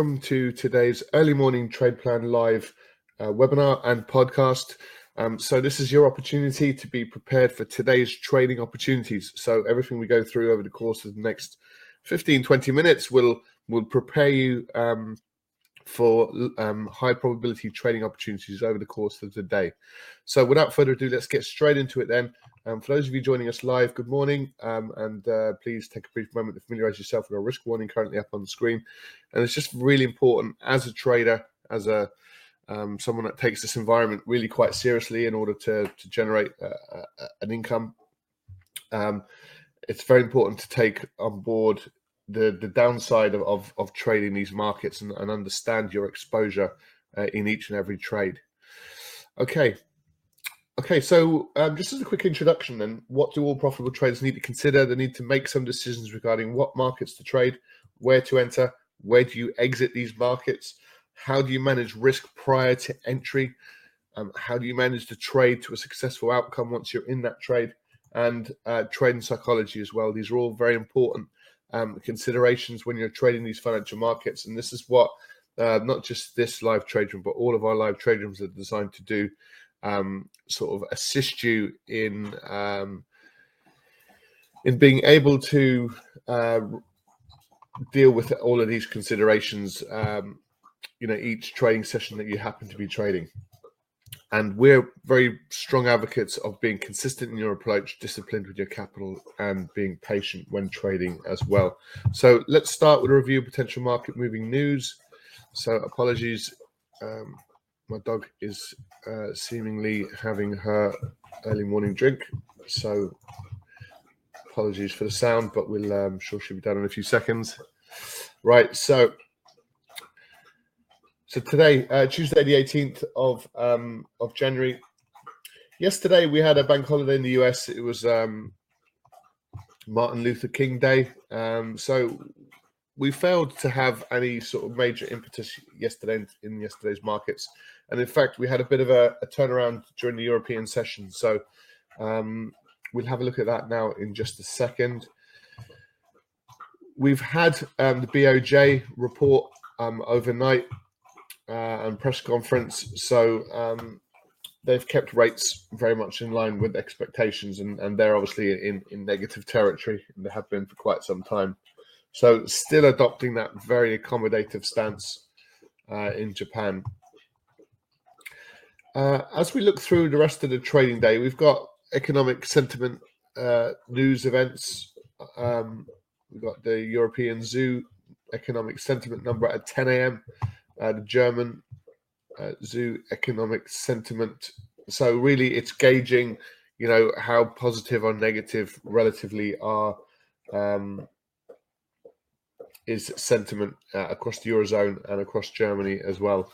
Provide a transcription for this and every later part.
welcome to today's early morning trade plan live uh, webinar and podcast. Um, so this is your opportunity to be prepared for today's trading opportunities. So everything we go through over the course of the next 15, 20 minutes will will prepare you um, for um, high probability trading opportunities over the course of the day. So without further ado, let's get straight into it then. Um, for those of you joining us live, good morning, um, and uh, please take a brief moment to familiarize yourself with our risk warning currently up on the screen. And it's just really important as a trader, as a um, someone that takes this environment really quite seriously in order to, to generate uh, uh, an income. Um, it's very important to take on board the the downside of, of, of trading these markets and, and understand your exposure uh, in each and every trade. Okay, Okay, so um, just as a quick introduction, then, what do all profitable traders need to consider? They need to make some decisions regarding what markets to trade, where to enter, where do you exit these markets, how do you manage risk prior to entry, um, how do you manage the trade to a successful outcome once you're in that trade, and uh, trading psychology as well. These are all very important um, considerations when you're trading these financial markets, and this is what uh, not just this live trade room, but all of our live trade rooms are designed to do um, sort of assist you in um, in being able to uh, deal with all of these considerations. Um, you know, each trading session that you happen to be trading. And we're very strong advocates of being consistent in your approach, disciplined with your capital, and being patient when trading as well. So let's start with a review of potential market moving news. So apologies. Um, my dog is uh, seemingly having her early morning drink. So apologies for the sound, but we'll um, sure she'll be done in a few seconds. Right, so so today, uh, Tuesday, the 18th of um, of January. Yesterday we had a bank holiday in the US. It was um, Martin Luther King Day. Um, so we failed to have any sort of major impetus yesterday in, in yesterday's markets. And in fact, we had a bit of a, a turnaround during the European session. So um, we'll have a look at that now in just a second. We've had um, the BOJ report um, overnight uh, and press conference. So um, they've kept rates very much in line with expectations, and, and they're obviously in, in negative territory, and they have been for quite some time. So, still adopting that very accommodative stance uh, in Japan. Uh, as we look through the rest of the trading day, we've got economic sentiment uh, news events. Um, we've got the European ZEW economic sentiment number at 10 a.m. Uh, the German uh, ZEW economic sentiment. So really, it's gauging, you know, how positive or negative relatively are um, is sentiment uh, across the eurozone and across Germany as well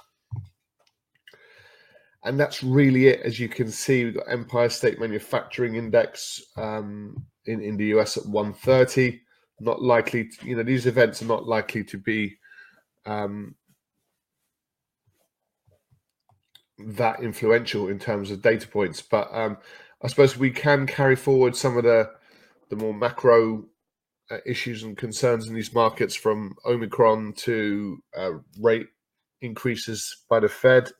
and that's really it. As you can see, we've got Empire State Manufacturing Index um, in in the US at 130. Not likely, to, you know, these events are not likely to be um, that influential in terms of data points. But um, I suppose we can carry forward some of the the more macro uh, issues and concerns in these markets, from Omicron to uh, rate increases by the Fed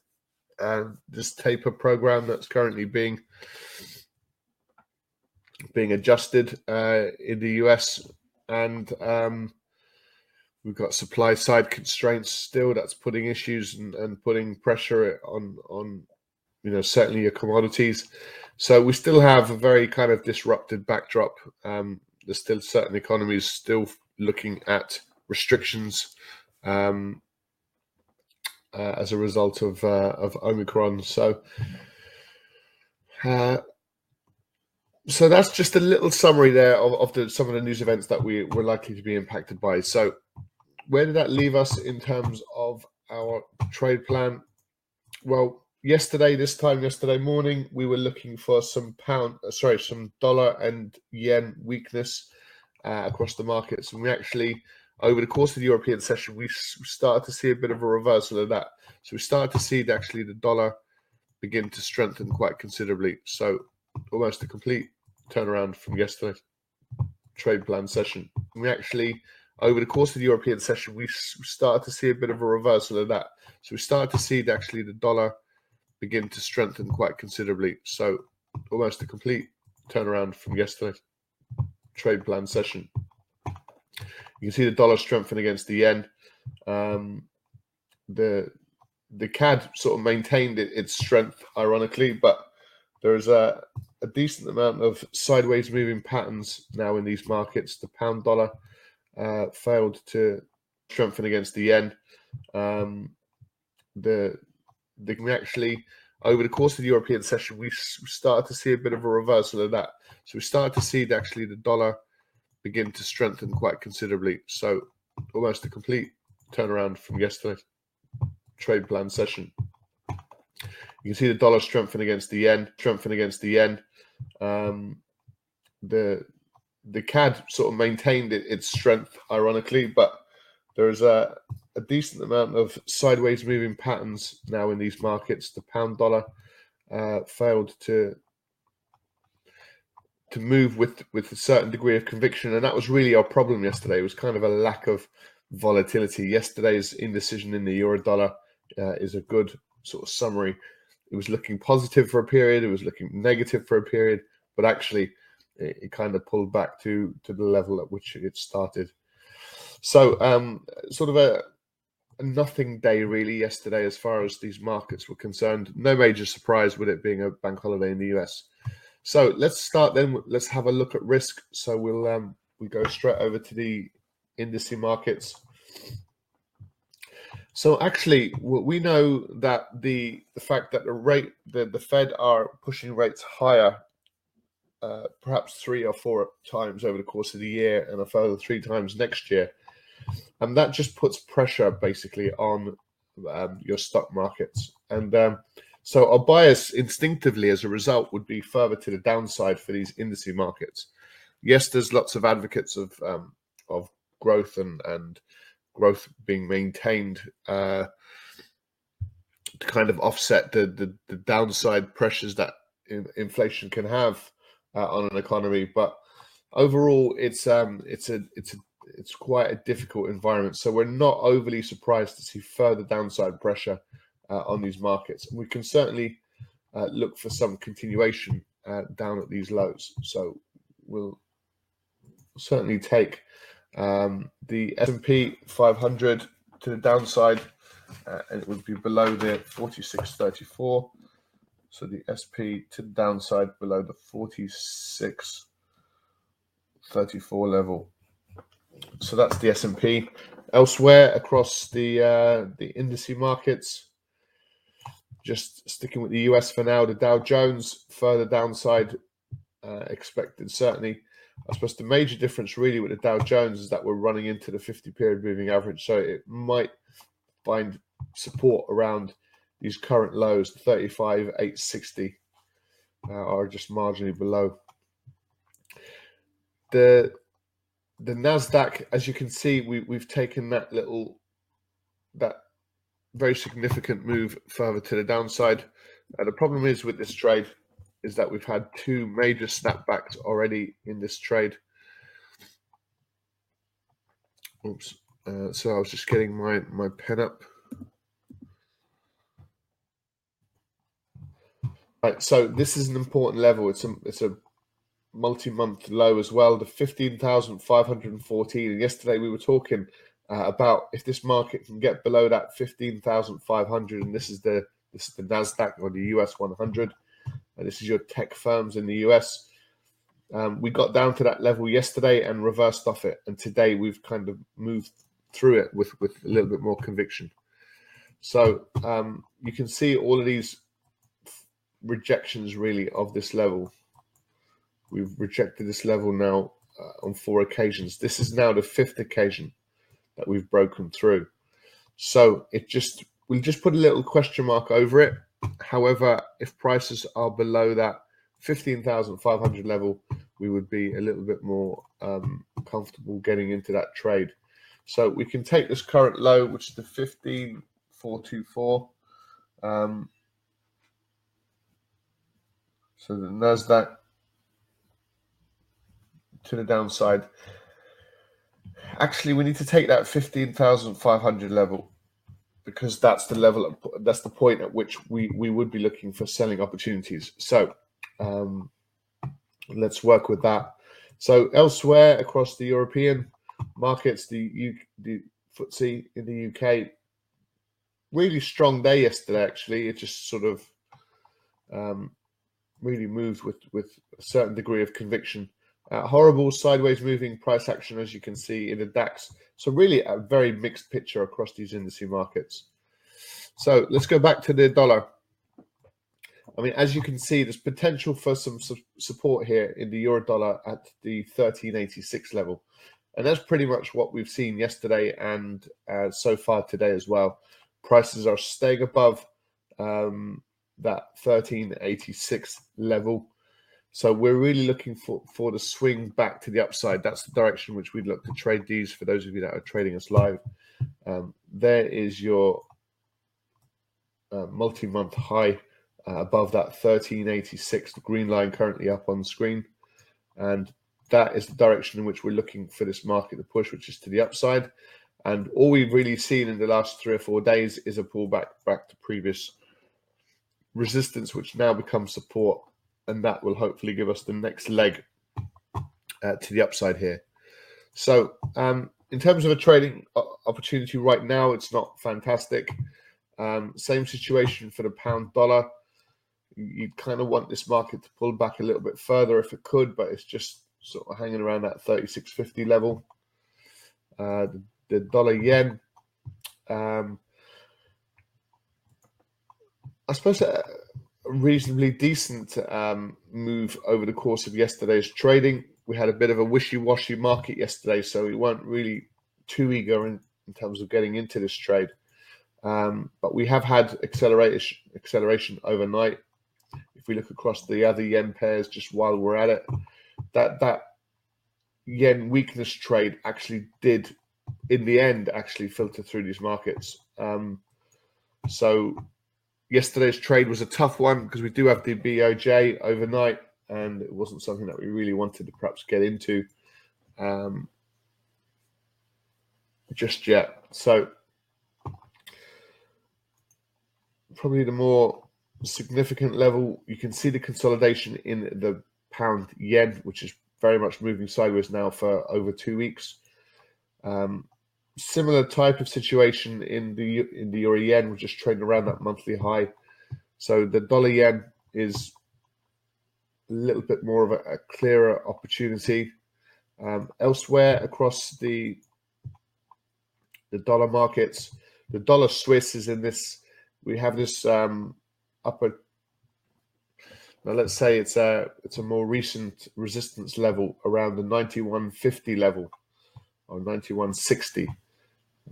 uh, this taper program that's currently being being adjusted uh, in the US, and um, we've got supply side constraints still. That's putting issues and, and putting pressure on on you know certainly your commodities. So we still have a very kind of disrupted backdrop. Um, there's still certain economies still looking at restrictions. Um, uh, as a result of uh, of Omicron. So, uh, so that's just a little summary there of, of the, some of the news events that we were likely to be impacted by. So, where did that leave us in terms of our trade plan? Well, yesterday, this time yesterday morning, we were looking for some pound, uh, sorry, some dollar and yen weakness uh, across the markets, and we actually over the course of the European session, we started to see a bit of a reversal of that. So we started to see actually the dollar begin to strengthen quite considerably. So almost a complete turnaround from yesterday's trade plan session. We actually over the course of the European session, we started to see a bit of a reversal of that. So we started to see actually the dollar begin to strengthen quite considerably. So almost a complete turnaround from yesterday's trade plan session. You can see the dollar strengthen against the yen. Um, the the CAD sort of maintained it, its strength, ironically, but there's a, a decent amount of sideways moving patterns now in these markets. The pound dollar uh, failed to strengthen against the yen. Um, the the actually over the course of the European session, we started to see a bit of a reversal of that. So we started to see actually the dollar begin to strengthen quite considerably. So almost a complete turnaround from yesterday's trade plan session. You can see the dollar strengthen against the yen, strengthen against the yen. Um, the the CAD sort of maintained it, its strength, ironically, but there's a, a decent amount of sideways moving patterns now in these markets. The pound dollar uh, failed to to move with with a certain degree of conviction, and that was really our problem yesterday. It was kind of a lack of volatility. Yesterday's indecision in the euro dollar uh, is a good sort of summary. It was looking positive for a period. It was looking negative for a period, but actually, it, it kind of pulled back to to the level at which it started. So, um, sort of a, a nothing day really yesterday as far as these markets were concerned. No major surprise with it being a bank holiday in the US. So let's start then. Let's have a look at risk. So we'll um, we go straight over to the industry markets. So actually, we know that the the fact that the rate the, the Fed are pushing rates higher, uh, perhaps three or four times over the course of the year, and a further three times next year, and that just puts pressure basically on um, your stock markets. And um, so our bias instinctively as a result would be further to the downside for these industry markets. Yes, there's lots of advocates of um, of growth and and growth being maintained uh, to kind of offset the, the, the downside pressures that in, inflation can have uh, on an economy. But overall, it's um it's a it's a it's quite a difficult environment. So we're not overly surprised to see further downside pressure uh, on these markets. And we can certainly uh, look for some continuation uh, down at these lows. So we'll certainly take um, the S&P 500 to the downside, uh, and it would be below the 46.34. So the SP to the downside below the 46.34 level. So that's the S&P. Elsewhere across the uh, the indice markets, just sticking with the US for now, the Dow Jones further downside uh, expected. Certainly, I suppose the major difference really with the Dow Jones is that we're running into the 50 period moving average. So it might find support around these current lows, 35, 860 uh, are just marginally below. The the Nasdaq, as you can see, we, we've taken that little that very significant move further to the downside. Uh, the problem is with this trade is that we've had two major snapbacks already in this trade. Oops. Uh, so I was just getting my, my pen up. Right, so this is an important level. It's a it's a multi-month low as well. The fifteen thousand five hundred and fourteen. And yesterday we were talking uh, about if this market can get below that 15,500, and this is the this is the Nasdaq or the US 100, and this is your tech firms in the US. Um, we got down to that level yesterday and reversed off it, and today we've kind of moved through it with with a little bit more conviction. So um, you can see all of these rejections really of this level. We've rejected this level now uh, on four occasions. This is now the fifth occasion that we've broken through. So it just we'll just put a little question mark over it. However, if prices are below that 15,500 level, we would be a little bit more um, comfortable getting into that trade. So we can take this current low, which is the 15,424. Um, so the NASDAQ to the downside Actually, we need to take that 15,500 level because that's the level, that's the point at which we, we would be looking for selling opportunities. So um, let's work with that. So elsewhere across the European markets, the, U, the FTSE in the UK, really strong day yesterday. Actually, it just sort of um, really moved with with a certain degree of conviction. Uh, horrible sideways moving price action, as you can see in the DAX. So really a very mixed picture across these industry markets. So let's go back to the dollar. I mean, as you can see, there's potential for some su support here in the euro dollar at the 1386 level. And that's pretty much what we've seen yesterday and uh, so far today as well. Prices are staying above um, that 1386 level. So we're really looking for, for the swing back to the upside. That's the direction which we'd look to trade these for those of you that are trading us live. Um, there is your uh, multi-month high uh, above that 1386, the green line currently up on screen. And that is the direction in which we're looking for this market to push, which is to the upside. And all we've really seen in the last three or four days is a pullback back to previous resistance, which now becomes support, and that will hopefully give us the next leg uh, to the upside here. So, um, in terms of a trading opportunity right now, it's not fantastic. Um, same situation for the pound dollar. You'd kind of want this market to pull back a little bit further if it could, but it's just sort of hanging around that 36.50 level. Uh, the, the dollar yen. Um, I suppose a reasonably decent um, move over the course of yesterday's trading. We had a bit of a wishy-washy market yesterday, so we weren't really too eager in, in terms of getting into this trade. Um, but we have had acceleration acceleration overnight. If we look across the other yen pairs, just while we're at it, that that yen weakness trade actually did, in the end, actually filter through these markets. Um, so yesterday's trade was a tough one because we do have the BOJ overnight, and it wasn't something that we really wanted to perhaps get into um, just yet. So, probably the more significant level, you can see the consolidation in the pound yen, which is very much moving sideways now for over two weeks. Um, similar type of situation in the in the euro yen. We're just trading around that monthly high. So the dollar yen is a little bit more of a, a clearer opportunity. Um, elsewhere across the the dollar markets, the dollar Swiss is in this. We have this um, upper. Now let's say it's a it's a more recent resistance level around the 9150 level or 9160.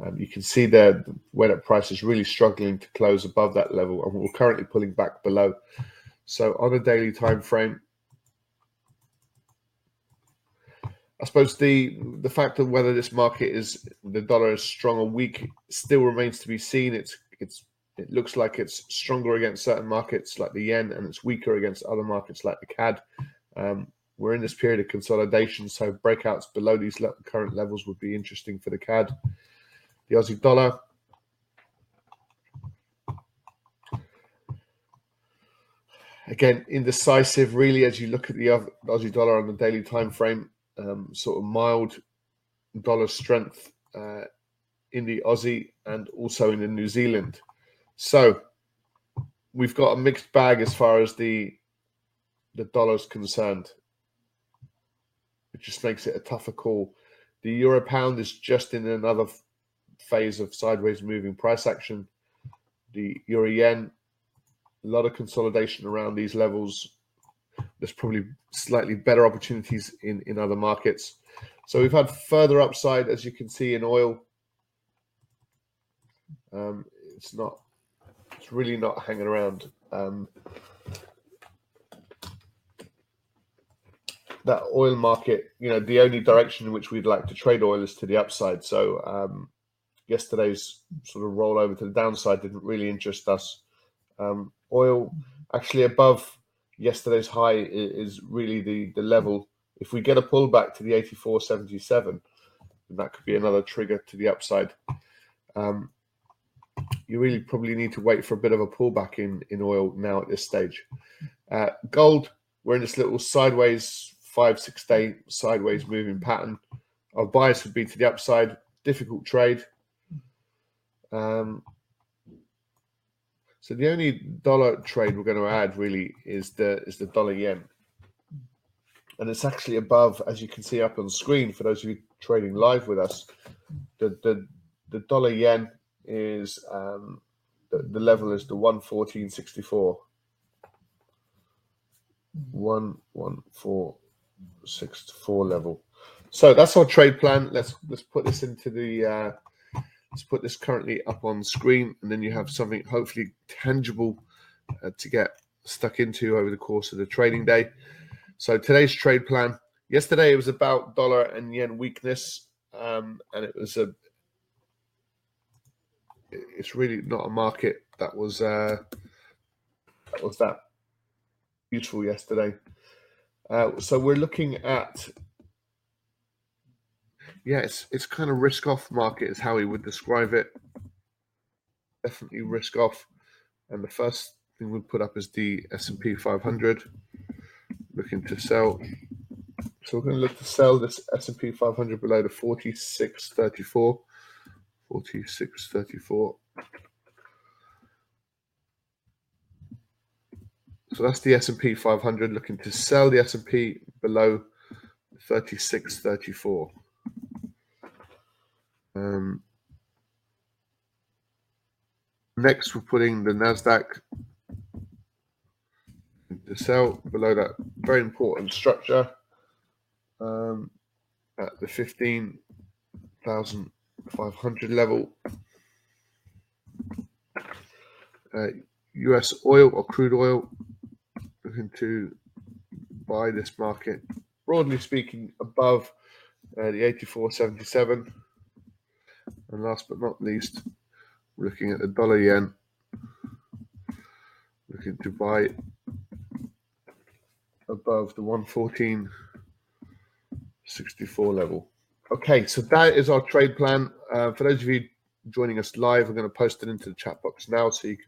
Um, you can see there where that price is really struggling to close above that level, and we're currently pulling back below. So on a daily time frame, I suppose the the fact of whether this market is the dollar is strong or weak still remains to be seen. It's it's it looks like it's stronger against certain markets like the yen, and it's weaker against other markets like the CAD. Um, we're in this period of consolidation, so breakouts below these le current levels would be interesting for the CAD the Aussie dollar. Again, indecisive, really, as you look at the Aussie dollar on the daily time frame, um, sort of mild dollar strength uh, in the Aussie and also in the New Zealand. So we've got a mixed bag as far as the the dollar's concerned. It just makes it a tougher call. The euro pound is just in another phase of sideways moving price action. The euro yen, a lot of consolidation around these levels. There's probably slightly better opportunities in, in other markets. So we've had further upside, as you can see, in oil. Um, it's not, it's really not hanging around. Um, that oil market, you know, the only direction in which we'd like to trade oil is to the upside. So um, yesterday's sort of rollover to the downside didn't really interest us. Um, oil actually above yesterday's high is, really the, the level. If we get a pullback to the 84.77, and that could be another trigger to the upside. Um, you really probably need to wait for a bit of a pullback in in oil now at this stage. Uh, gold, we're in this little sideways five six day sideways moving pattern. Our bias would be to the upside. Difficult trade. Um, so the only dollar trade we're going to add really is the is the dollar yen, and it's actually above, as you can see up on screen for those of you trading live with us. The the the dollar yen is um, the, the level is the one fourteen sixty four. One one four six four level. So that's our trade plan. Let's let's put this into the uh, Let's put this currently up on screen, and then you have something hopefully tangible uh, to get stuck into over the course of the trading day. So today's trade plan. Yesterday it was about dollar and yen weakness, um, and it was a. It's really not a market that was uh, was that useful yesterday. Uh, so we're looking at yeah, it's it's kind of risk off market is how he would describe it. Definitely risk off. And the first thing we put up is the S and P 500, looking to sell. So we're going to look to sell this S and P 500 below the 46.34. 46.34. So that's the S&P 500 looking to sell the S&P below 36.34. Um, next, we're putting the NASDAQ to sell below that very important structure um, at the 15,500 level. Uh, US oil or crude oil looking to buy this market, broadly speaking, above uh, the 84.77. And last but not least, looking at the dollar yen, looking to buy above the 114.64 level. Okay, so that is our trade plan. Uh, for those of you joining us live, I'm going to post it into the chat box now so you can,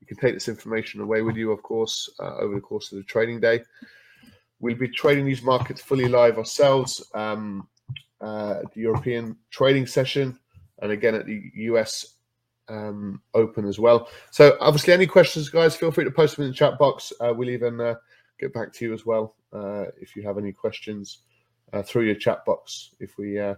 you can take this information away with you, of course, uh, over the course of the trading day. We'll be trading these markets fully live ourselves. Um, uh, the European trading session and again at the US um, Open as well. So, obviously, any questions, guys, feel free to post them in the chat box. Uh, we'll even uh, get back to you as well uh, if you have any questions uh, through your chat box if we uh,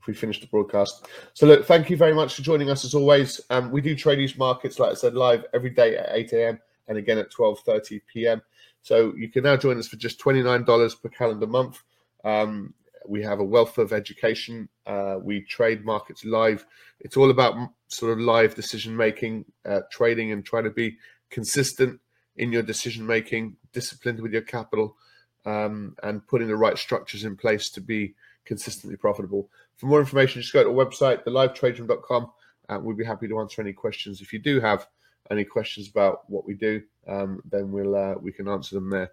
if we finish the broadcast. So, look, thank you very much for joining us as always. Um, we do trade these markets, like I said, live every day at 8 a.m. and again at 12:30 p.m. So you can now join us for just $29 per calendar month. Um, we have a wealth of education. Uh, we trade markets live. It's all about sort of live decision making, uh, trading, and trying to be consistent in your decision making, disciplined with your capital, um, and putting the right structures in place to be consistently profitable. For more information, just go to our website, thelivetraderoom.com, and we'll be happy to answer any questions. If you do have any questions about what we do, um, then we'll uh, we can answer them there.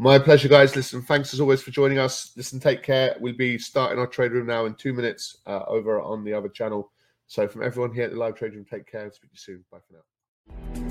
My pleasure, guys. Listen, thanks as always for joining us. Listen, take care. We'll be starting our trade room now in two minutes uh, over on the other channel. So, from everyone here at the live trade room, take care speak to you soon. Bye for now.